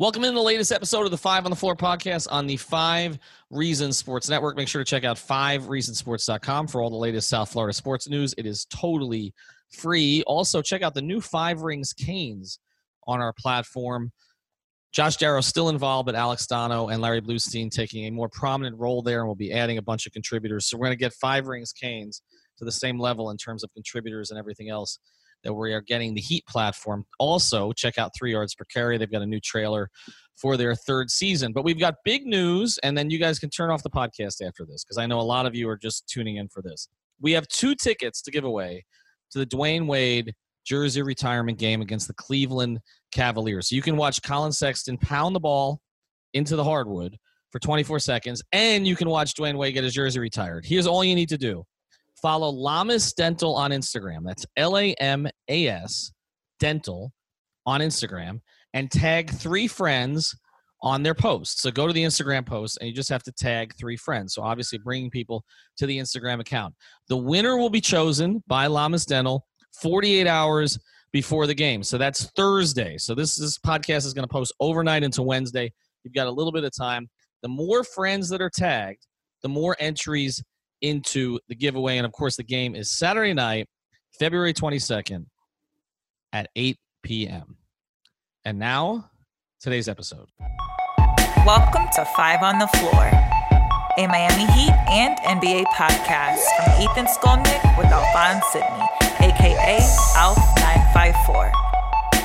Welcome in the latest episode of the Five on the Floor podcast on the Five Reasons Sports Network. Make sure to check out fivereasonsports.com for all the latest South Florida sports news. It is totally free. Also, check out the new Five Reasons Canes on our platform. Josh Darrow still involved, but Alex Dono and Larry Blustein taking a more prominent role there, and we'll be adding a bunch of contributors. So we're going to get Five Reasons Canes to the same level in terms of contributors and everything else that we are getting the Heat platform. Also, check out Three Yards Per Carry. They've got a new trailer for their third season. But we've got big news, and then you guys can turn off the podcast after this because I know a lot of you are just tuning in for this. We have two tickets to give away to the Dwyane Wade jersey retirement game against the Cleveland Cavaliers. So you can watch Collin Sexton pound the ball into the hardwood for 24 seconds, and you can watch Dwyane Wade get his jersey retired. Here's all you need to do Follow Lamas Dental on Instagram. That's L A M A S Dental on Instagram and tag three friends on their post. So go to the Instagram post and you just have to tag three friends. So obviously bringing people to the Instagram account. The winner will be chosen by Lamas Dental 48 hours before the game. So that's Thursday. So this, this podcast is going to post overnight into Wednesday. You've got a little bit of time. The more friends that are tagged, the more entries into the giveaway. And of course, the game is Saturday night, February 22nd at 8 p.m. And now, today's episode. Welcome to Five on the Floor, a Miami Heat and NBA podcast from Ethan Skolnick with Alphonse Sydney, aka ALF954.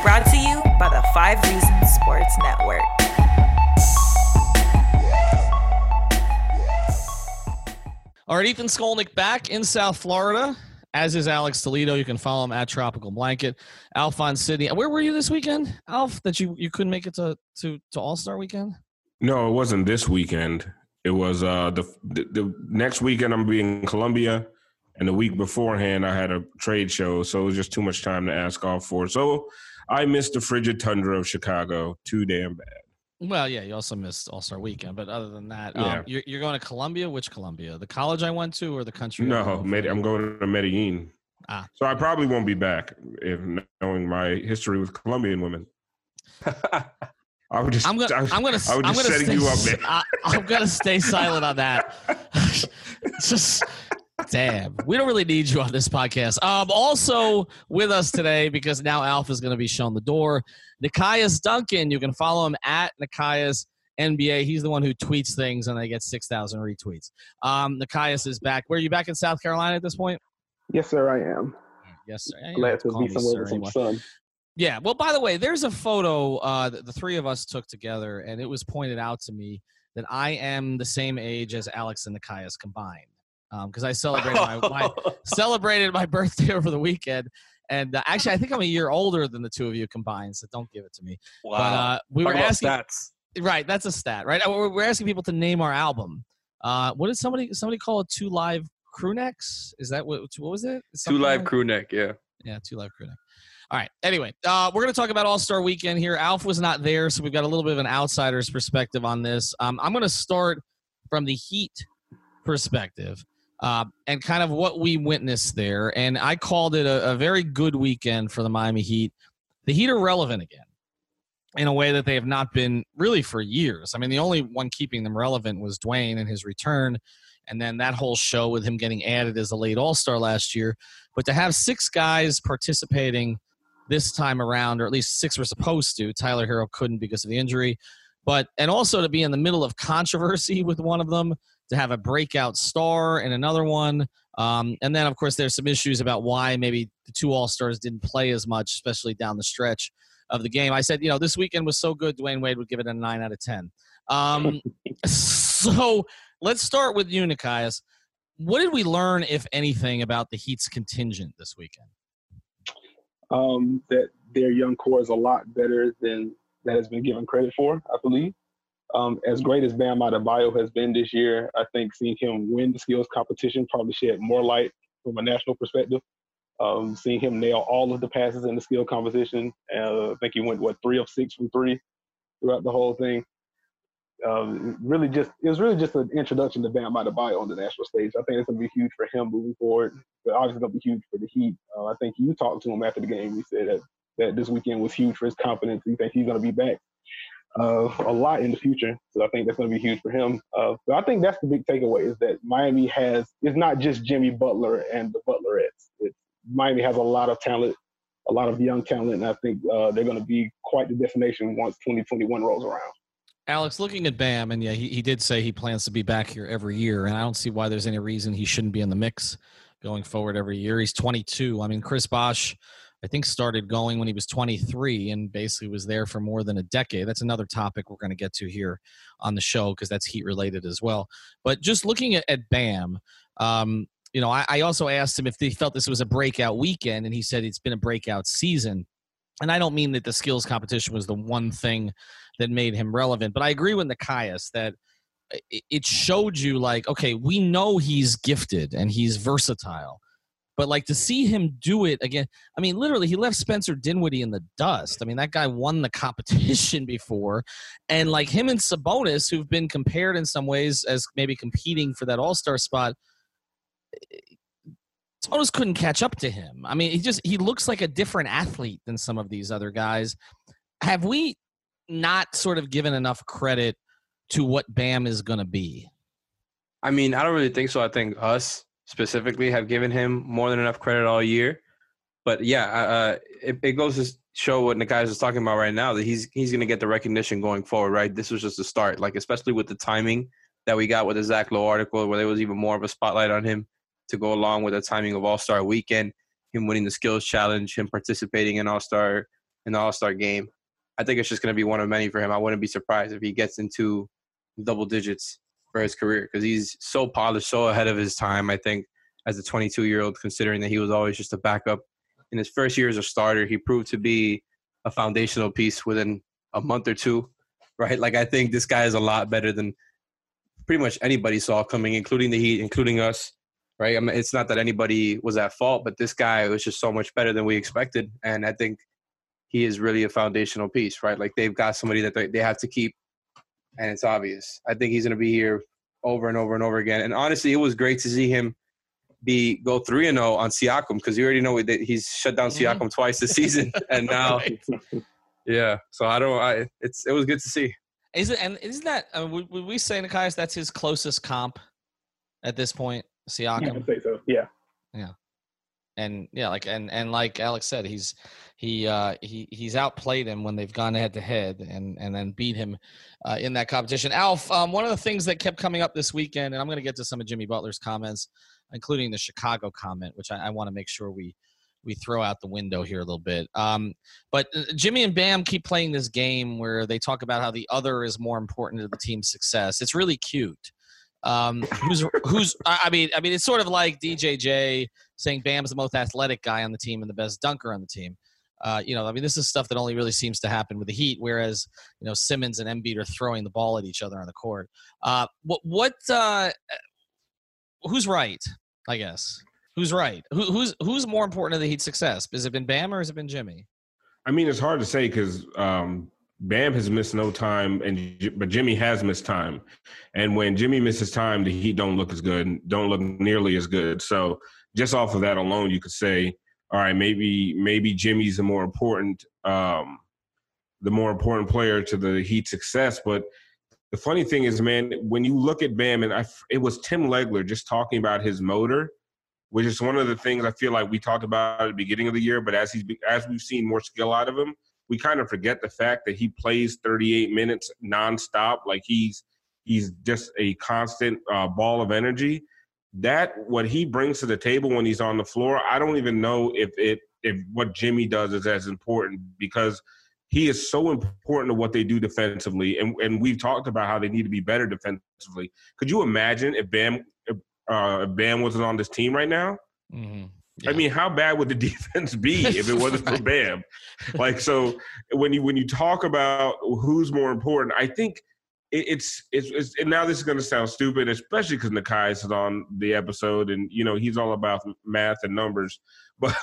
Brought to you by the Five Reasons Sports Network. All right, Ethan Skolnick back in South Florida, as is Alex Toledo. You can follow him at Tropical Blanket. Alphonse Sydney. Where were you this weekend, Alf? That you, you couldn't make it to to, to All Star Weekend? No, it wasn't this weekend. It was uh, the, the the next weekend. I'm being in Colombia, and the week beforehand I had a trade show, so it was just too much time to ask off for. So I missed the frigid tundra of Chicago. Too damn bad. Well, yeah, you also missed All Star Weekend, but other than that, Yeah. um, you're, you're going to Columbia. Which Columbia? The college I went to, or the country? No, Med- I'm going to Medellin. Ah. So I probably won't be back if knowing my history with Colombian women. I would just. I'm gonna. I, I'm gonna. I was I'm gonna setting stay, you up there. I, I'm gonna stay silent on that. Just. Damn, we don't really need you on this podcast. Um, also with us today because now Alf is going to be shown the door. Nekias Duncan, you can follow him at Nekias NBA. He's the one who tweets things and they get six thousand retweets. Um, Nekias is back. Where are you back in South Carolina at this point? Yes, sir, I am. Yes, sir. Yeah, Glad to be somewhere with some sun. Yeah. Well, by the way, there's a photo uh, that the three of us took together, and it was pointed out to me that I am the same age as Alex and Nekias combined. Because I celebrated my, my celebrated my birthday over the weekend, and uh, actually, I think I'm a year older than the two of you combined. So don't give it to me. But uh, we Talk were asking, stats. right? That's a stat, right? Uh, We're, we're asking people to name our album. Uh, what did somebody somebody call it? Two live crew necks? Is that what? What was it? Two live like- crew neck, yeah. yeah, two live crew neck. All right. Anyway, uh, we're going to talk about All Star Weekend here. Alf was not there, so we've got a little bit of an outsider's perspective on this. Um, I'm going to start from the Heat perspective uh, and kind of what we witnessed there. And I called it a, a very good weekend for the Miami Heat. The Heat are relevant again in a way that they have not been really for years. I mean, the only one keeping them relevant was Dwyane and his return. And then that whole show with him getting added as a late All Star last year. But to have six guys participating this time around, or at least six were supposed to, Tyler Herro couldn't because of the injury. But and also to be in the middle of controversy with one of them, to have a breakout star and another one, um, and then of course there's some issues about why maybe the two All Stars didn't play as much, especially down the stretch of the game. I said, you know, this weekend was so good, Dwyane Wade would give it a nine out of ten. Um, so let's start with you, Nekias. What did we learn, if anything, about the Heat's contingent this weekend? Um, that their young core is a lot better than that has been given credit for, I believe. Um, as great as Bam Adebayo has been this year, I think seeing him win the skills competition probably shed more light from a national perspective. Um, seeing him nail all of the passes in the skill competition, uh, I think he went what three of six from three throughout the whole thing. Um, really, just it was really just an introduction to Bam Adebayo on the national stage. I think it's going to be huge for him moving forward. But obviously, to be huge for the Heat. Uh, I think you talked to him after the game. He said that, that this weekend was huge for his confidence. He thinks he's going to be back uh, a lot in the future. So I think that's going to be huge for him. Uh, I think that's the big takeaway is that Miami has it's not just Jimmy Butler and the Butlerettes. It's, Miami has a lot of talent, a lot of young talent, and I think uh, they're going to be quite the destination once 2021 rolls around. Alex, looking at Bam, and yeah, he, he did say he plans to be back here every year, and I don't see why there's any reason he shouldn't be in the mix going forward every year. He's 22. I mean, Chris Bosh I think started going when he was 23 and basically was there for more than a decade. That's another topic we're going to get to here on the show because that's heat related as well. But just looking at, at Bam, um, you know, I, I also asked him if he felt this was a breakout weekend, and he said it's been a breakout season. And I don't mean that the skills competition was the one thing that made him relevant, but I agree with Nekias that it showed you like, okay, we know he's gifted and he's versatile but like to see him do it again, I mean, literally, he left Spencer Dinwiddie in the dust. I mean, that guy won the competition before, and like him and Sabonis, who've been compared in some ways as maybe competing for that All Star spot. Sabonis couldn't catch up to him. I mean, he just he looks like a different athlete than some of these other guys. Have we not sort of given enough credit to what Bam is going to be? I mean, I don't really think so. I think us specifically have given him more than enough credit all year. But yeah, uh, it, it goes to show what Nekias is talking about right now that he's he's going to get the recognition going forward. Right, this was just a start. Like especially with the timing that we got with the Zach Lowe article, where there was even more of a spotlight on him to go along with the timing of All Star Weekend, him winning the Skills Challenge, him participating in All Star in the All Star game. I think it's just going to be one of many for him. I wouldn't be surprised if he gets into double digits for his career because he's so polished, so ahead of his time. I think as a 22 year old, considering that he was always just a backup in his first year as a starter, he proved to be a foundational piece within a month or two, right? Like I think this guy is a lot better than pretty much anybody saw coming, including the Heat, including us, right? I mean, it's not that anybody was at fault, but this guy was just so much better than we expected, and I think he is really a foundational piece, right? Like they've got somebody that they, they have to keep and it's obvious. I think he's going to be here over and over and over again. And honestly, it was great to see him be go three and zero oh on Siakam because you already know that he's shut down mm-hmm. Siakam mm-hmm. twice this season, and now, yeah. So I don't. I it's it was good to see. Is it and isn't that uh, would, would we say Nekias that's his closest comp at this point? Siakam. Yeah, I say so. Yeah. Yeah and yeah, like and and like Alex said, he's he uh, he he's outplayed him when they've gone head to head and and then beat him uh, in that competition. Alf, um, one of the things that kept coming up this weekend, and I'm going to get to some of Jimmy Butler's comments, including the Chicago comment, which I, I want to make sure we we throw out the window here a little bit. Um, but uh, Jimmy and Bam keep playing this game where they talk about how the other is more important to the team's success. It's really cute. Um, who's who's? I mean, I mean, it's sort of like DJJ saying Bam's the most athletic guy on the team and the best dunker on the team. Uh, you know, I mean, this is stuff that only really seems to happen with the Heat, whereas you know Simmons and Embiid are throwing the ball at each other on the court. Uh, what what? Uh, who's right? I guess who's right? Who, who's who's more important to the Heat's success? Has it been Bam or has it been Jimmy? I mean, it's hard to say because um, Bam has missed no time, and but Jimmy has missed time. And when Jimmy misses time, the Heat don't look as good, don't look nearly as good. So just off of that alone, you could say, all right, maybe maybe Jimmy's the more important, um, the more important player to the Heat success. But the funny thing is, man, when you look at Bam, and I, it was Tim Legler just talking about his motor, which is one of the things I feel like we talked about at the beginning of the year. But as he's as we've seen more skill out of him we kind of forget the fact that he plays 38 minutes nonstop. Like he's he's just a constant uh, ball of energy. That what he brings to the table when he's on the floor, I don't even know if it if what Jimmy does is as important because he is so important to what they do defensively. And and we've talked about how they need to be better defensively. Could you imagine if Bam if, uh, if Bam wasn't on this team right now? Mm-hmm. Yeah. I mean, how bad would the defense be if it wasn't for Bam? Like, so when you when you talk about who's more important, I think it, it's, it's it's and now this is going to sound stupid, especially because Nekias is on the episode, and you know he's all about math and numbers. But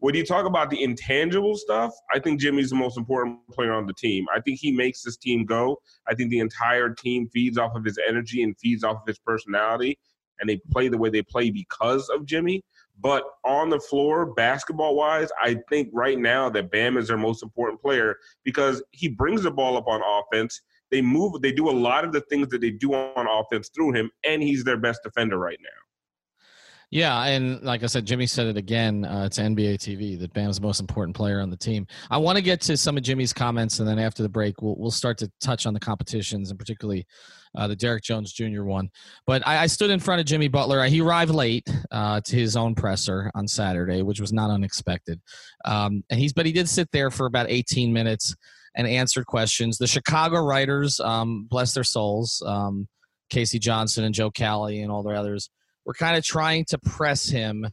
when you talk about the intangible stuff, I think Jimmy's the most important player on the team. I think he makes this team go. I think the entire team feeds off of his energy and feeds off of his personality, and they play the way they play because of Jimmy. But on the floor, basketball wise, I think right now that Bam is their most important player because he brings the ball up on offense. They move, they do a lot of the things that they do on offense through him, and he's their best defender right now. Yeah, and like I said, Jimmy said it again. Uh, it's NBA TV that Bam's the most important player on the team. I want to get to some of Jimmy's comments, and then after the break, we'll we'll start to touch on the competitions and particularly uh, the Derrick Jones Jr. one. But I, I, stood in front of Jimmy Butler. He arrived late uh, to his own presser on Saturday, which was not unexpected. Um, and he's but he did sit there for about 18 minutes and answered questions. The Chicago writers, um, bless their souls, um, K.C. Johnson and Joe Cowley and all their others were kind of trying to press him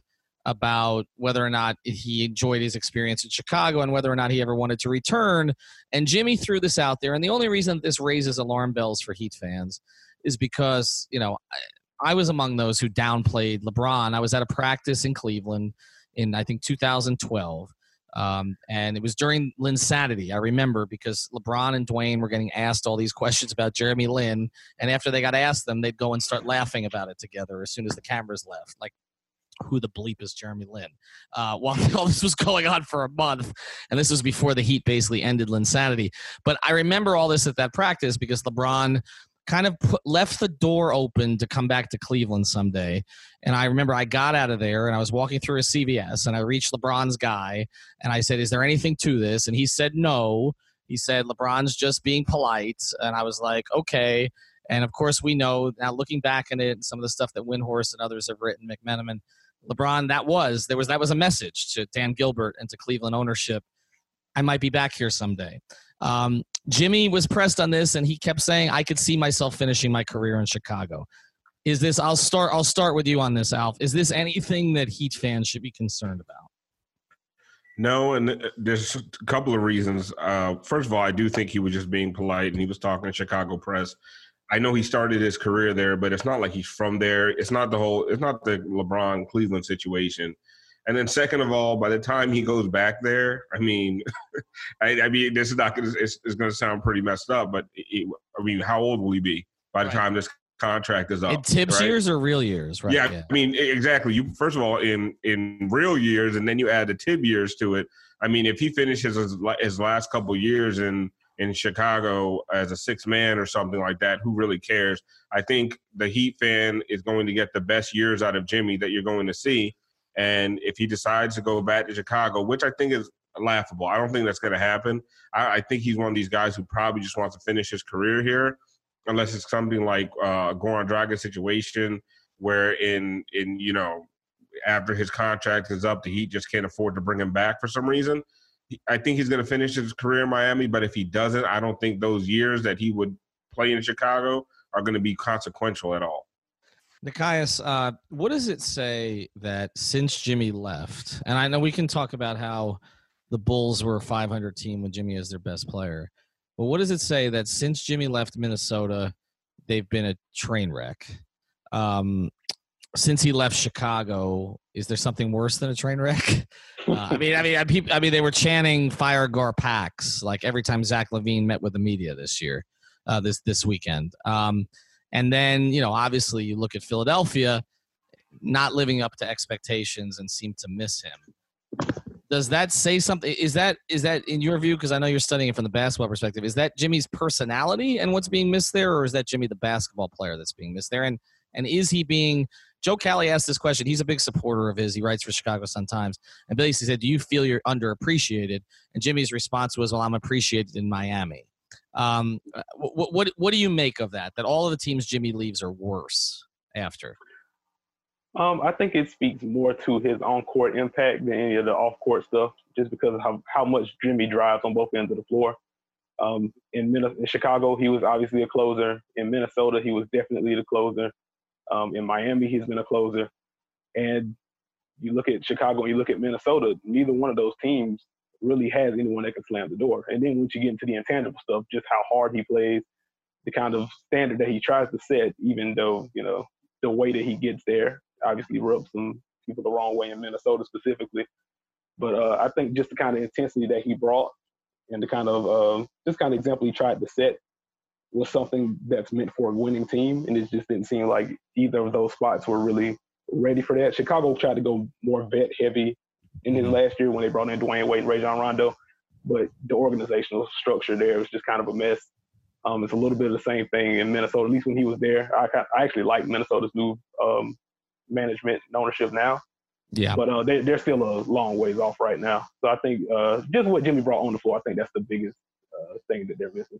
about whether or not he enjoyed his experience in Chicago and whether or not he ever wanted to return. And Jimmy threw this out there. And the only reason this raises alarm bells for Heat fans is because, you know, I, I was among those who downplayed LeBron. I was at a practice in Cleveland in, I think, 2012. Um, and it was during Linsanity, I remember, because LeBron and Dwyane were getting asked all these questions about Jeremy Lin. And after they got asked them, they'd go and start laughing about it together as soon as the cameras left. Like, who the bleep is Jeremy Lin? Uh, while all this was going on for a month, and this was before the Heat basically ended Linsanity. But I remember all this at that practice because LeBron kind of put, left the door open to come back to Cleveland someday. And I remember I got out of there and I was walking through a CVS and I reached LeBron's guy and I said, Is there anything to this? And he said, No. He said, LeBron's just being polite. And I was like, Okay. And of course, we know now looking back at it, some of the stuff that Windhorst and others have written, McMenamin, LeBron, that was there was that was a message to Dan Gilbert and to Cleveland ownership. I might be back here someday. Um, Jimmy was pressed on this, and he kept saying, "I could see myself finishing my career in Chicago." Is this? I'll start. I'll start with you on this, Alf. Is this anything that Heat fans should be concerned about? No, and there's a couple of reasons. Uh, first of all, I do think he was just being polite, and he was talking to Chicago press. I know he started his career there, but it's not like he's from there. It's not the whole. It's not the LeBron Cleveland situation. And then second of all, by the time he goes back there, I mean, I, I, mean, this is not going to, it's, it's going to sound pretty messed up, but it, I mean, how old will he be by the right. time this contract is up? In Thibs right? years or real years, right? Yeah, yeah, I mean, exactly. You first of all in in real years, and then you add the Tib years to it. I mean, if he finishes his, his last couple years in in Chicago as a six man or something like that, who really cares? I think the Heat fan is going to get the best years out of Jimmy that you're going to see. And if he decides to go back to Chicago, which I think is laughable, I don't think that's going to happen. I, I, think he's one of these guys who probably just wants to finish his career here, unless it's something like uh, Goran Dragic situation, where in in you know after his contract is up, the Heat just can't afford to bring him back for some reason. I think he's going to finish his career in Miami, but if he doesn't, I don't think those years that he would play in Chicago are going to be consequential at all. Nekias, uh, what does it say that since Jimmy left, and I know we can talk about how the Bulls were a 500 team with Jimmy as their best player, but what does it say that since Jimmy left Minnesota, they've been a train wreck? Um, since he left Chicago, is there something worse than a train wreck? Uh, I mean, I mean, I, I mean, they were chanting "Fire GarPax" like every time Zach LaVine met with the media this year, uh, this this weekend. Um, and then, you know, obviously you look at Philadelphia not living up to expectations and seem to miss him. Does that say something? Is that is that in your view? Because I know you're studying it from the basketball perspective. Is that Jimmy's personality and what's being missed there, or is that Jimmy the basketball player that's being missed there? And And is he being Joe Cowley asked this question. He's a big supporter of his. He writes for Chicago Sun Times. And basically said, Do you feel you're underappreciated? And Jimmy's response was, Well, I'm appreciated in Miami. Um, what, what, what do you make of that? That all of the teams Jimmy leaves are worse after? Um, I think it speaks more to his on court impact than any of the off court stuff, just because of how, how much Jimmy drives on both ends of the floor. Um, in, in Chicago, he was obviously a closer. In Minnesota, he was definitely the closer. Um, in Miami, he's been a closer. And you look at Chicago and you look at Minnesota, neither one of those teams really has anyone that can slam the door. And then once you get into the intangible stuff, just how hard he plays, the kind of standard that he tries to set, even though, you know, the way that he gets there obviously rubs some people the wrong way in Minnesota specifically. But uh, I think just the kind of intensity that he brought and the kind of uh, just kind of example he tried to set was something that's meant for a winning team, and it just didn't seem like either of those spots were really ready for that. Chicago tried to go more vet heavy in his mm-hmm. last year when they brought in Dwyane Wade and Rajon Rondo, but the organizational structure there was just kind of a mess. Um, it's a little bit of the same thing in Minnesota. At least when he was there, I, I actually like Minnesota's new um, management and ownership now. Yeah, but uh, they, they're still a long ways off right now. So I think uh, just what Jimmy brought on the floor, I think that's the biggest uh, thing that they're missing.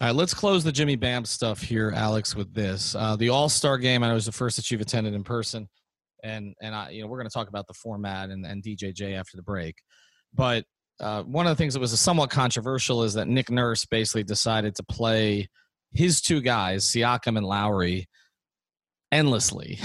All right, let's close the Jimmy Bam stuff here, Alex, with this. Uh, the All Star game, I know was the first that you've attended in person, and and I, you know, we're going to talk about the format and, and DJJ after the break. But uh, one of the things that was somewhat controversial is that Nick Nurse basically decided to play his two guys, Siakam and Lowry, endlessly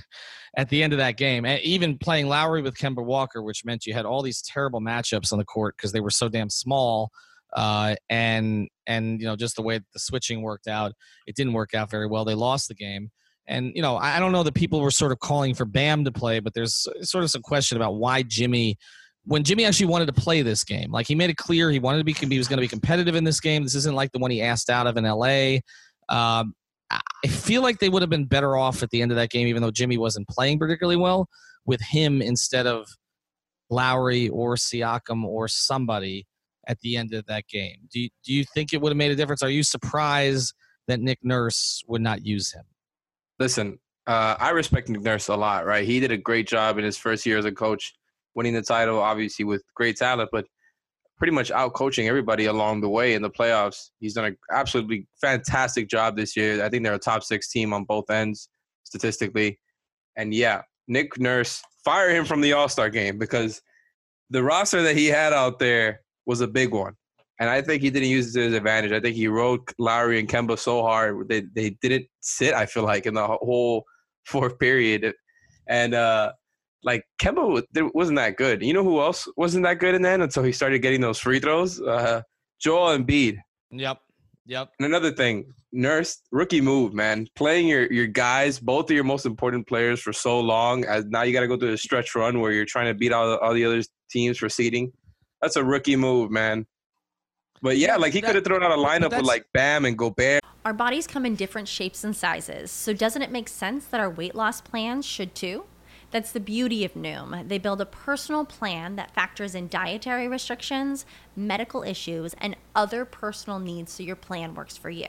at the end of that game. And even playing Lowry with Kemba Walker, which meant you had all these terrible matchups on the court because they were so damn small uh, and and you know just the way the switching worked out, it didn't work out very well. They lost the game, and you know I don't know that people were sort of calling for Bam to play, but there's sort of some question about why Jimmy. When Jimmy actually wanted to play this game, like he made it clear he wanted to be, he was going to be competitive in this game. This isn't like the one he asked out of in LA. Um, I feel like they would have been better off at the end of that game, even though Jimmy wasn't playing particularly well, with him instead of Lowry or Siakam or somebody at the end of that game. Do you, do you think it would have made a difference? Are you surprised that Nick Nurse would not use him? Listen, uh, I respect Nick Nurse a lot, right? He did a great job in his first year as a coach, winning the title, obviously with great talent, but pretty much out coaching everybody along the way in the playoffs. He's done an absolutely fantastic job this year. I think they're a top six team on both ends statistically. And yeah, Nick Nurse, fire him from the All Star game because the roster that he had out there was a big one. And I think he didn't use it to his advantage. I think he rode Lowry and Kemba so hard they they didn't sit. I feel like in the whole fourth period, and uh, like Kemba wasn't that good. You know who else wasn't that good in then until he started getting those free throws? Uh, Joel Embiid. Yep. Yep. And another thing, Nurse rookie move, man. Playing your your guys, both of your most important players for so long, as now you got to go through a stretch run where you're trying to beat all, all the other teams for seeding that's a rookie move, man. But yeah, like he could have thrown out a lineup with like Bam and Gobert. Our bodies come in different shapes and sizes, so doesn't it make sense that our weight loss plans should too? That's the beauty of Noom. They build a personal plan that factors in dietary restrictions, medical issues, and other personal needs so your plan works for you.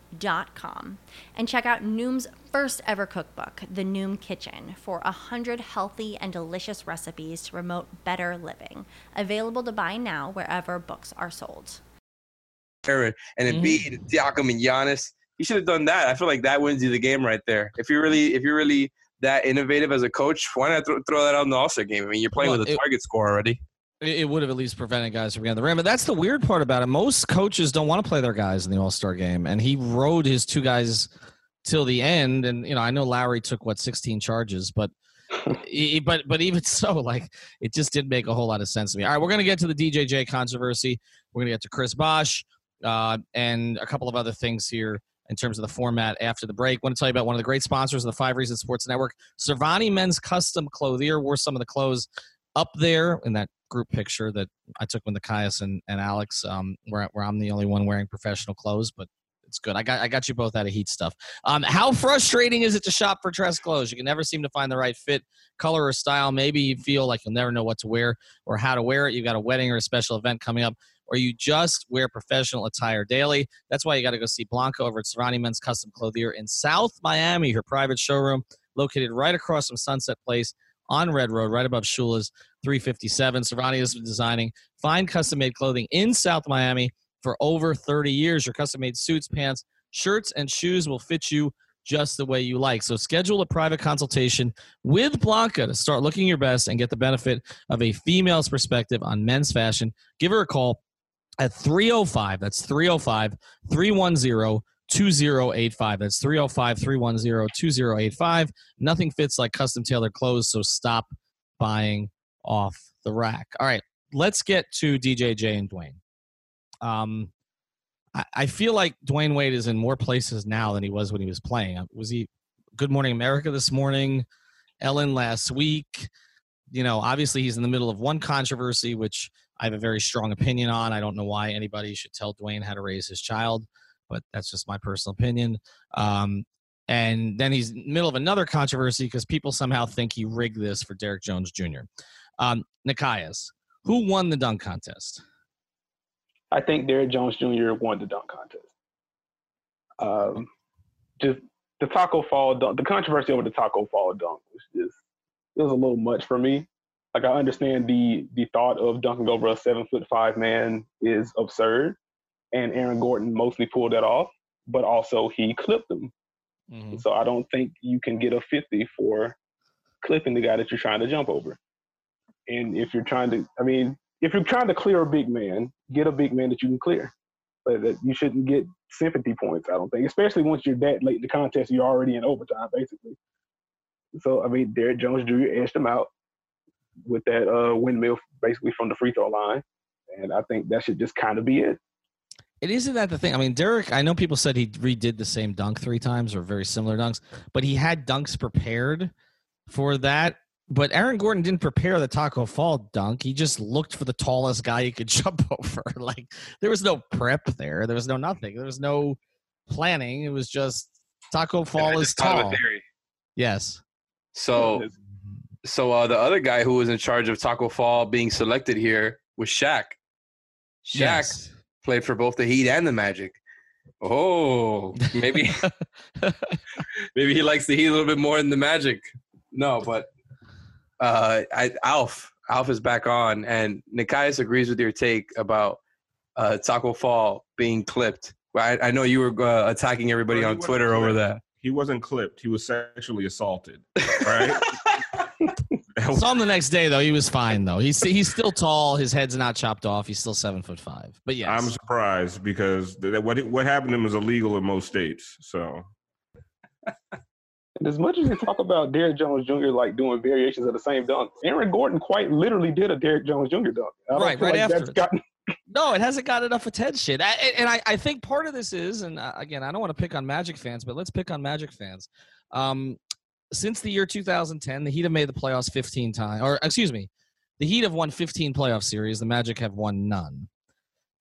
Dot com and check out Noom's first ever cookbook, The Noom Kitchen, for a hundred healthy and delicious recipes to promote better living. Available to buy now wherever books are sold. And Embiid, mm-hmm. Siakam, and Giannis you should have done that. I feel like that wins you the game right there. If you're really if you're really that innovative as a coach, why not throw, throw that out in the All Star game? I mean, you're playing well, with a it, target score already. It would have at least prevented guys from getting the rim. But that's the weird part about it. Most coaches don't want to play their guys in the All Star game, and he rode his two guys till the end. And you know, I know Lowry took what 16 charges, but. he, but but even so, like it just didn't make a whole lot of sense to me. All right, we're gonna get to the DJJ controversy. We're gonna get to Chris Bosh uh, and a couple of other things here in terms of the format after the break. I want to tell you about one of the great sponsors of the Five Reasons Sports Network, Serrani Men's Custom Clothier. Wore some of the clothes up there in that group picture that I took with Nekias and, and Alex, um, where, where I'm the only one wearing professional clothes, but it's good. I got I got you both out of heat stuff. Um, how frustrating is it to shop for dress clothes? You can never seem to find the right fit, color, or style. Maybe you feel like you'll never know what to wear or how to wear it. You've got a wedding or a special event coming up, or you just wear professional attire daily. That's why you got to go see Blanca over at Serrani Men's Custom Clothier in South Miami, her private showroom located right across from Sunset Place on Red Road, right above Shula's 357. Serrani has been designing fine custom made clothing in South Miami for over 30 years. Your custom made suits, pants, shirts, and shoes will fit you just the way you like. So schedule a private consultation with Blanca to start looking your best and get the benefit of a female's perspective on men's fashion. Give her a call at 305. That's 305 310 2085. That's 305 310 2085. Nothing fits like custom tailored clothes, so stop buying off the rack. All right, let's get to DJJ and Dwyane. Um, I, I feel like Dwyane Wade is in more places now than he was when he was playing. Uh, was he Good Morning America this morning? Ellen last week? You know, obviously he's in the middle of one controversy, which I have a very strong opinion on. I don't know why anybody should tell Dwyane how to raise his child, but that's just my personal opinion. Um, and then he's in the middle of another controversy because people somehow think he rigged this for Derrick Jones Jr. Um, Nekias, who won the dunk contest? I think Derrick Jones Jr. won the dunk contest. Um, just the Taco Fall dunk, the controversy over the Taco Fall dunk was just it was a little much for me. Like I understand the the thought of dunking over a seven foot five man is absurd, and Aaron Gordon mostly pulled that off, but also he clipped him. Mm-hmm. So I don't think you can get a fifty for clipping the guy that you're trying to jump over. And if you're trying to, I mean, if you're trying to clear a big man, get a big man that you can clear. But that you shouldn't get sympathy points, I don't think. Especially once you're that late in the contest, you're already in overtime, basically. So I mean, Derrick Jones Jr. edged him out with that uh, windmill, basically from the free throw line, and I think that should just kind of be it. It isn't that the thing. I mean, Derrick, I know people said he redid the same dunk three times or very similar dunks, but he had dunks prepared for that but Aaron Gordon didn't prepare the Taco Fall dunk. He just looked for the tallest guy he could jump over. Like there was no prep there. There was no nothing. There was no planning. It was just Taco Fall is tall. Yes. So, so uh, the other guy who was in charge of Taco Fall being selected here was Shaq. Shaq yes. Played for both the Heat and the Magic. Oh, maybe maybe he likes the Heat a little bit more than the Magic. No, but uh, I, Alf, Alf is back on, and Nekias agrees with your take about uh, Taco Fall being clipped. I, I know you were uh, attacking everybody well, on Twitter clipped. over that. He wasn't clipped. He was sexually assaulted. Right. Saw him the next day though. He was fine though. He's he's still tall. His head's not chopped off. He's still seven foot five. But yeah, I'm surprised because what what happened to him is illegal in most states. So and as much as you talk about Derrick Jones Jr. like doing variations of the same dunk, Aaron Gordon quite literally did a Derrick Jones Jr. dunk. right, right like after. Gotten... no, it hasn't got enough attention. I, and I, I think part of this is, and uh, again, I don't want to pick on Magic fans, but let's pick on Magic fans. Um, since the year 2010, the Heat have made the playoffs 15 times, or excuse me, the Heat have won 15 playoff series. The Magic have won none.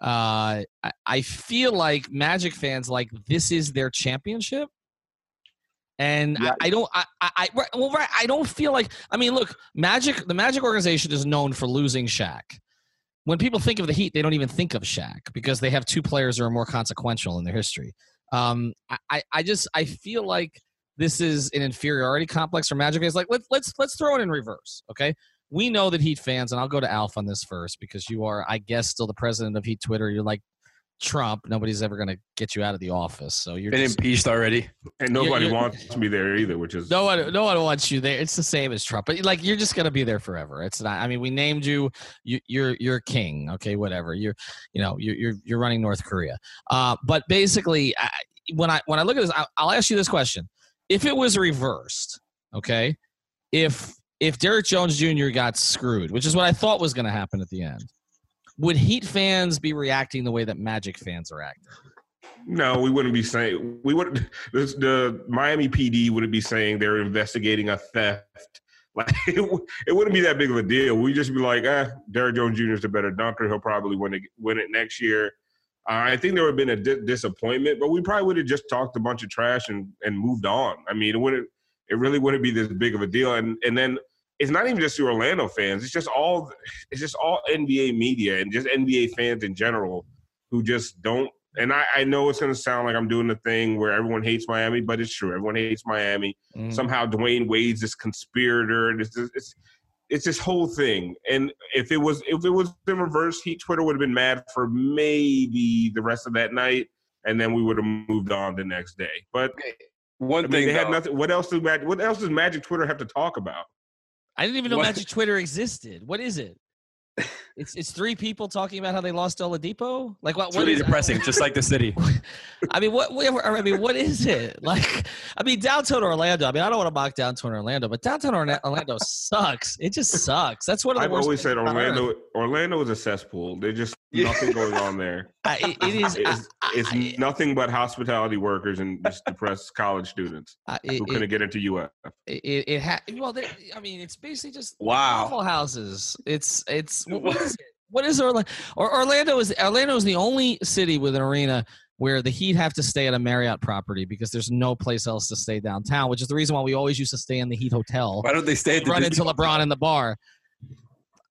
Uh, I, I feel like Magic fans like this is their championship and yeah. I, I, don't, I, I, well, right, I don't feel like. I mean, look, Magic, the Magic organization is known for losing Shaq. When people think of the Heat, they don't even think of Shaq because they have two players that are more consequential in their history. Um, I, I just, I feel like this is an inferiority complex for Magic. It's like let's let's let's throw it in reverse, okay? We know that Heat fans, and I'll go to Alf on this first because you are, I guess, still the president of Heat Twitter. You're like Trump, nobody's ever going to get you out of the office. So you're been just, impeached already, and nobody you're, wants me there either. Which is no one, no one wants you there. It's the same as Trump, but like you're just going to be there forever. It's not. I mean, we named you. you you're you're king. Okay, whatever. You're you know you're you're, you're running North Korea. Uh, but basically, I, when I when I look at this, I, I'll ask you this question: If it was reversed, okay, if if Derrick Jones Jr. got screwed, which is what I thought was going to happen at the end would Heat fans be reacting the way that Magic fans are acting? No, we wouldn't be saying we would. The, the Miami PD wouldn't be saying they're investigating a theft. Like it, it wouldn't be that big of a deal. We'd just be like, eh, Derrick Jones Jr. is the better dunker. He'll probably win it, win it next year. Uh, I think there would have been a di- disappointment, but we probably would have just talked a bunch of trash and, and moved on. I mean, it wouldn't. It really wouldn't be this big of a deal. And and then it's not even just the Orlando fans. It's just all. It's just all NBA media and just NBA fans in general who just don't and I, I know it's going to sound like I'm doing the thing where everyone hates Miami, but it's true. Everyone hates Miami. Mm. Somehow Dwyane Wade's this conspirator, and it's, it's it's this whole thing. And if it was if it was in reverse, Heat Twitter would have been mad for maybe the rest of that night, and then we would have moved on the next day. But One I mean, thing they had nothing. What else do Magic? What else does Magic Twitter have to talk about? I didn't even know What- Magic Twitter existed. What is it? It's it's three people talking about how they lost Oladipo. Like what? It's what really is- depressing, just like the city. I mean, what? what- I mean, what is it? Like, I mean, downtown Orlando. I mean, I don't want to mock downtown Orlando, but downtown Orlando sucks. It just sucks. That's one of the I've worst always said. Orlando. Orlando is a cesspool. There's just nothing going on there. I- it- it is. It's, it's nothing but hospitality workers and just depressed college students Uh, who couldn't it, get into UF. it, it, it ha- well, I mean, it's basically just Wow. waffle houses. It's it's what, what is it? What is Orlando? Or Orlando is Orlando is the only city with an arena where the Heat have to stay at a Marriott property because there's no place else to stay downtown, which is the reason why we always used to stay in the Heat Hotel. Why don't they stay at the Run Disney? into LeBron in the bar.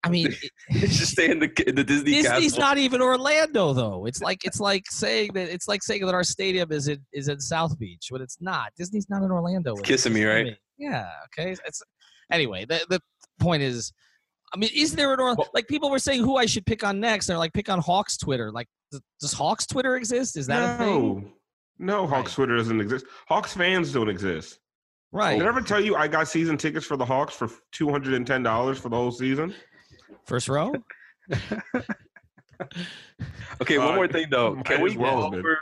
I mean, it- just stay in the in the Disney Disney's castle. not even Orlando though. It's like it's like saying that it's like saying that our stadium is in is in South Beach, but it's not. Disney's not in Orlando. It's Kissimmee, right? Yeah. Okay. It's anyway. The the point is, I mean, is there an Orlando? Like people were saying who I should pick on next. They're like pick on Hawks Twitter. Like does, does Hawks Twitter exist? Is that a thing? no, no, Hawks Twitter doesn't exist. Hawks fans don't exist. Right. Did I ever tell you I got season tickets for the Hawks for two hundred and ten dollars for the whole season? First row. Okay, one Uh, more thing though. Can we as go well have been. over?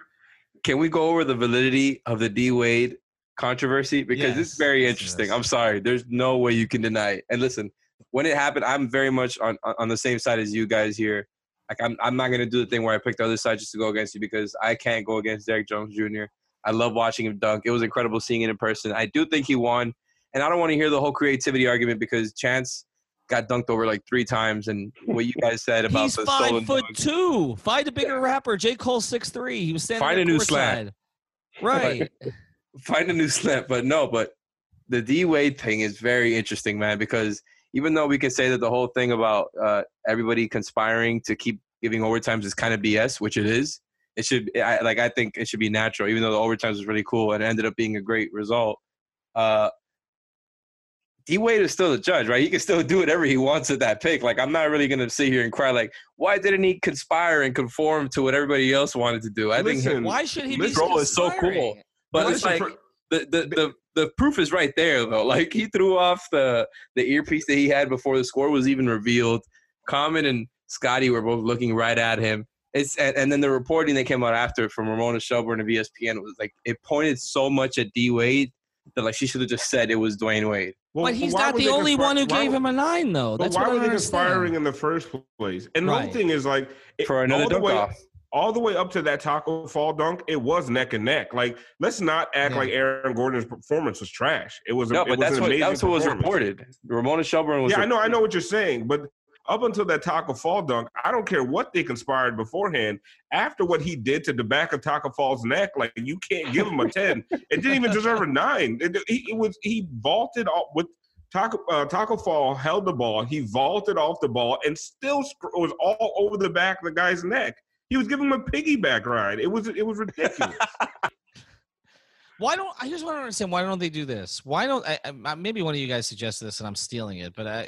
Can we go over the validity of the D Wade controversy because it's very interesting. this. I'm sorry, there's no way you can deny it. And listen, when it happened, I'm very much on on the same side as you guys here. Like I'm I'm not gonna do the thing where I pick the other side just to go against you because I can't go against Derrick Jones Jr. I love watching him dunk. It was incredible seeing it in person. I do think he won, and I don't want to hear the whole creativity argument because Chance got dunked over like three times, and what you guys said about He's the stolen five foot dunk. two. Find a bigger rapper. J Cole six three. He was standing. Find a new slant. Right. find a new slant. But no, but the D Wade thing is very interesting, man, because even though we can say that the whole thing about uh, everybody conspiring to keep giving overtimes is kind of BS, which it is. It should, I, like, I think it should be natural, even though the overtimes was really cool and it ended up being a great result. Uh, D Wade is still the judge, right? He can still do whatever he wants with that pick. Like, I'm not really going to sit here and cry, like, why didn't he conspire and conform to what everybody else wanted to do? I think Listen, Why should he This role is so cool. But Well, it's like for- the, the, the, the proof is right there though. Like he threw off the the earpiece that he had before the score was even revealed. Common and Scottie were both looking right at him. It's and, and then the reporting that came out after from Ramona Shelburne of ESPN was like it pointed so much at D Wade that like she should have just said it was Dwyane Wade. Well, But he's why not the only conspire- one who why gave would- him a nine, though. But That's why what I were they conspiring understand. in the first place? And the whole thing is like it, For another all the dunk way, off. All the way up to that taco fall dunk, it was neck and neck. Like, let's not act Yeah. like Aaron Gordon's performance was trash. It was. A, No, it but was that's an what amazing that's what was reported. Ramona Shelburne was Yeah, I know, I know what you're saying, but up until that taco fall dunk, I don't care what they conspired beforehand. After what he did to the back of Taco Fall's neck, like you can't give him a ten. It didn't even deserve a nine. It, he, it was he vaulted off with. Taco, uh, Taco Fall held the ball. He vaulted off the ball and still was all over the back of the guy's neck. He was giving him a piggyback ride. It was it was ridiculous. Why don't I just want to understand why don't they do this? Why don't I, I, maybe one of you guys suggested this and I'm stealing it, but I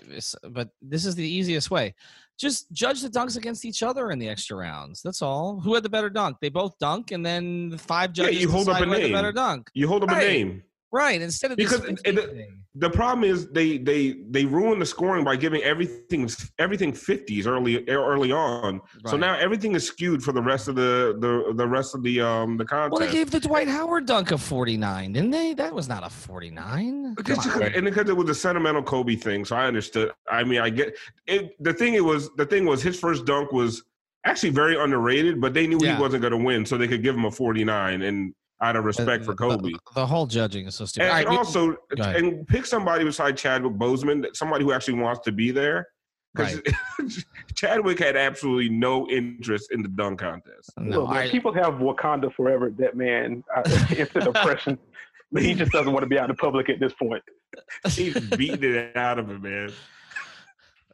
but this is the easiest way. Just judge the dunks against each other in the extra rounds. That's all. Who had the better dunk? They both dunk, and then the five Yeah, judges you hold up a who had the name. better dunk. You hold up Right. a name. Right. Instead of Because it- The problem is they they they ruin the scoring by giving everything everything fifties early early on. So now everything is skewed for the rest of the the the rest of the um the contest. Well, they gave the Dwight Howard dunk a 49, didn't they? That was not a 49. But just Come on. because, and because it was a sentimental Kobe thing, so I understood. I mean, I get it. The thing it was, the thing was, his first dunk was actually very underrated, but they knew Yeah. he wasn't going to win, so they could give him a 49 and out of respect for Kobe. The, the whole judging is so stupid. And, All right, and we- also, and pick somebody beside Chadwick Boseman, somebody who actually wants to be there. Because Chadwick had absolutely no interest in the dunk contest. no, Look, all man, right. people have Wakanda forever. That man, uh, instant oppression. But he just doesn't want to be out in public at this point. He's beating it out of him, man.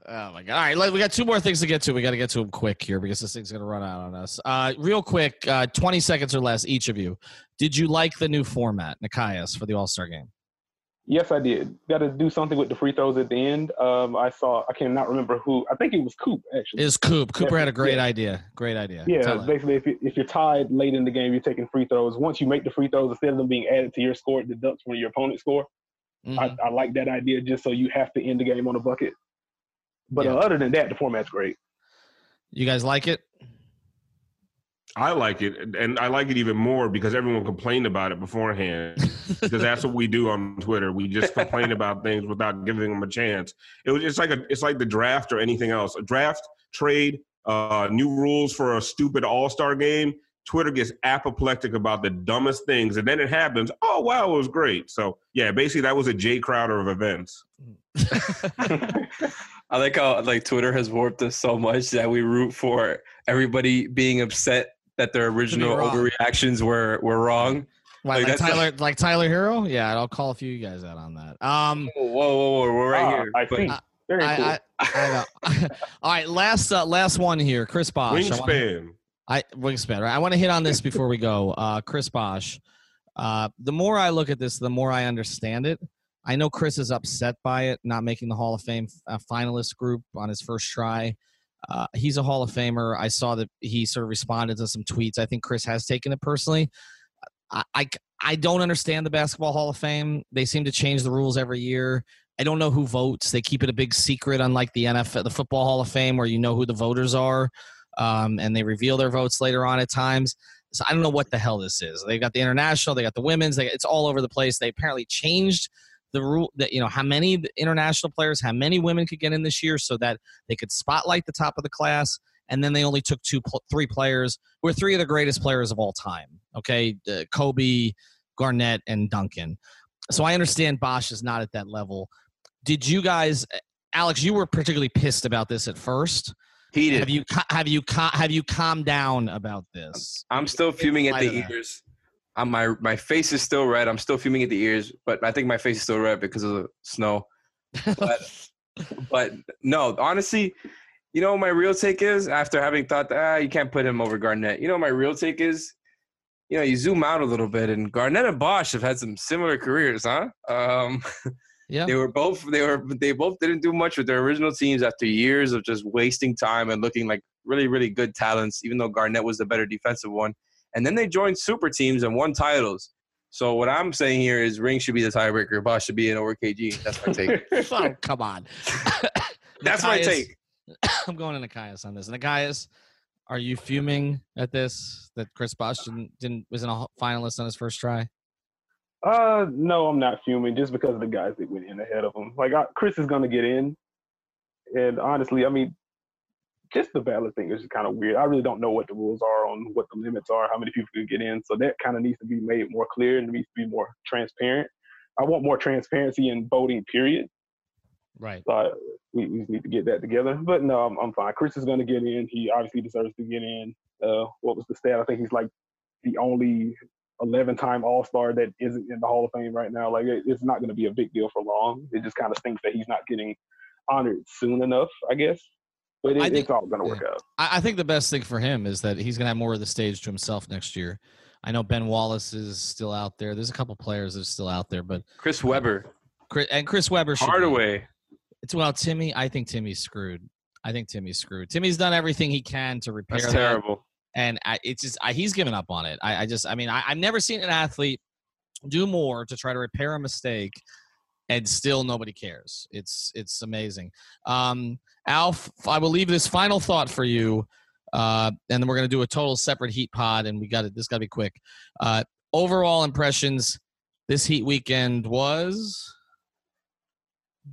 Oh my god! All right, we got two more things to get to. We got to get to them quick here because this thing's gonna run out on us. Uh, real quick, uh, twenty seconds or less, each of you. Did you like the new format, Nekias, for the All Star game? Yes, I did. Got to do something with the free throws at the end. Um, I saw. I cannot remember who. I think it was Coop actually. Is Coop? Cooper had a great Yeah. idea. Great idea. Yeah, basically, if, you, if you're tied late in the game, you're taking free throws. Once you make the free throws, instead of them being added to your score, it deducts from your opponent's score. Mhm. I, I like that idea just so you have to end the game on a bucket. But Yeah. uh, other than that, the format's great. You guys like it? I like it, and I like it even more because everyone complained about it beforehand. because that's what we do on Twitter. We just complain about things without giving them a chance. It was it's like a it's like the draft or anything else. A draft, trade, uh, new rules for a stupid All Star game. Twitter gets apoplectic about the dumbest things, and then it happens. Oh wow, it was great. So yeah, basically that was a Jae Crowder of events. I like how like Twitter has warped us so much that we root for everybody being upset that their original overreactions were were wrong. Why, Like, like, that's- Tyler, like Tyler Herro? Yeah, I'll call a few of you guys out on that. Um, Whoa, whoa, whoa, we're right Ah, here. I But- see. Very cool. I, I, I know. All right, last uh, last one here, Chris Bosh. I wanna- Wingspan. I wingspan. Right. I want to hit on this before we go. Uh, Chris Bosh. Uh, the more I look at this, the more I understand it. I know Chris is upset by it not making the Hall of Fame uh, finalist group on his first try. Uh, he's a Hall of Famer. I saw that he sort of responded to some tweets. I think Chris has taken it personally. I, I I don't understand the Basketball Hall of Fame. They seem to change the rules every year. I don't know who votes. They keep it a big secret, unlike the NFL, the Football Hall of Fame, where you know who the voters are um, and they reveal their votes later on at times. So I don't know what the hell this is. They've got the international, they got the women's, they, it's all over the place. They apparently changed the rule that you know how many international players, how many women could get in this year, so that they could spotlight the top of the class. And then they only took two, three players who are three of the greatest players of all time. Okay, uh, Kobe, Garnett, and Duncan. So I understand Bosh is not at that level. Did you guys, Alex? You were particularly pissed about this at first. Heated. Have you have you have you calmed down about this? I'm still fuming at the ears. I'm, my my face is still red. I'm still fuming at the ears, but I think my face is still red because of the snow. But but no, honestly, you know what my real take is after having thought that ah, you can't put him over Garnett. You know what my real take is, you know, you zoom out a little bit, and Garnett and Bosh have had some similar careers, huh? Um, Yeah. they were both they were they both didn't do much with their original teams after years of just wasting time and looking like really really good talents, even though Garnett was the better defensive one. And then they joined super teams and won titles. So what I'm saying here is Ring should be the tiebreaker. Bosh should be in over KG. That's my take. oh, come on. That's my take. I'm going to Nekias on this. Nekias, are you fuming at this that Chris Bosh didn't, didn't wasn't a finalist on his first try? Uh, no, I'm not fuming just because of the guys that went in ahead of him. Like I, Chris is gonna get in, and honestly, I mean, just the ballot thing is just kind of weird. I really don't know what the rules are on what the limits are, how many people can get in. So that kind of needs to be made more clear and needs to be more transparent. I want more transparency in voting. Period. Right. So I, we, we need to get that together. But no, I'm, I'm fine. Chris is gonna get in. He obviously deserves to get in. Uh, what was the stat? I think he's like the only 11 time All Star that isn't in the Hall of Fame right now. Like, it, it's not going to be a big deal for long. It just kind of stinks that he's not getting honored soon enough, I guess. But it, I think- it's all going to work out. I, I think the best thing for him is that he's going to have more of the stage to himself next year. I know Ben Wallace is still out there. There's a couple players that are still out there, but Chris uh, Webber, Chris, and Chris Webber should be. Hardaway. It's well, Timmy. I think Timmy's screwed. I think Timmy's screwed. Timmy's done everything he can to repair. That's that. terrible. and I, it's just I, he's given up on it. I, I just, I mean, I, I've never seen an athlete do more to try to repair a mistake, and still nobody cares. It's it's amazing. Um, Alf, I will leave this final thought for you, uh, and then we're gonna do a total separate Heat pod, and we got it. This got to be quick. Uh, overall impressions this Heat weekend was.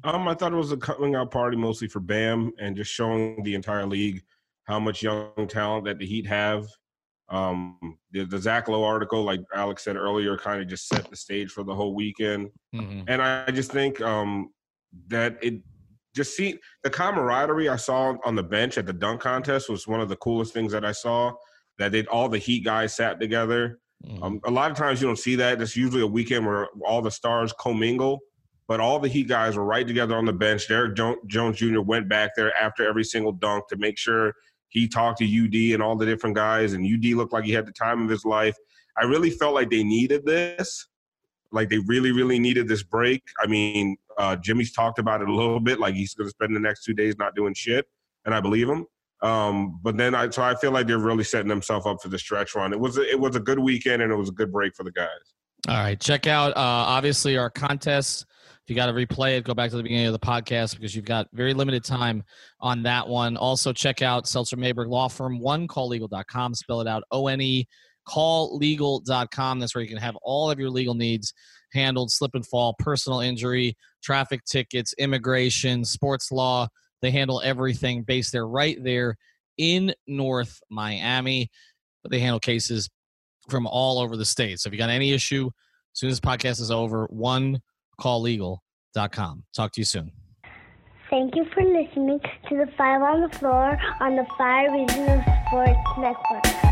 Um, I thought it was a coming out party mostly for Bam and just showing the entire league how much young talent that the Heat have. Um, the, the Zach Lowe article, like Alex said earlier, kind of just set the stage for the whole weekend. Mhm. And I just think um, that it just see the camaraderie I saw on the bench at the dunk contest was one of the coolest things that I saw. That they all the Heat guys sat together. Mhm. Um, a lot of times you don't see that. It's usually a weekend where all the stars commingle, but all the Heat guys were right together on the bench. Derrick Jones Jr. went back there after every single dunk to make sure he talked to UD and all the different guys, and UD looked like he had the time of his life. I really felt like they needed this. Like they really, really needed this break. I mean, uh, Jimmy's talked about it a little bit, like he's going to spend the next two days not doing shit, and I believe him. Um, but then I so I feel like they're really setting themselves up for the stretch run. It was a, it was a good weekend and it was a good break for the guys. All right, check out uh, obviously our contest. If you got to replay it, go back to the beginning of the podcast because you've got very limited time on that one. Also, check out Seltzer Mayberg Law Firm, one calllegal.com. Spell it out O N E, calllegal.com. That's where you can have all of your legal needs handled slip and fall, personal injury, traffic tickets, immigration, sports law. They handle everything based there, right there in North Miami. But they handle cases from all over the state. So if you got any issue, as soon as podcast is over, one calllegal.com. Talk to you soon. Thank you for listening to the Five on the Floor on the Five Reasons Sports Network.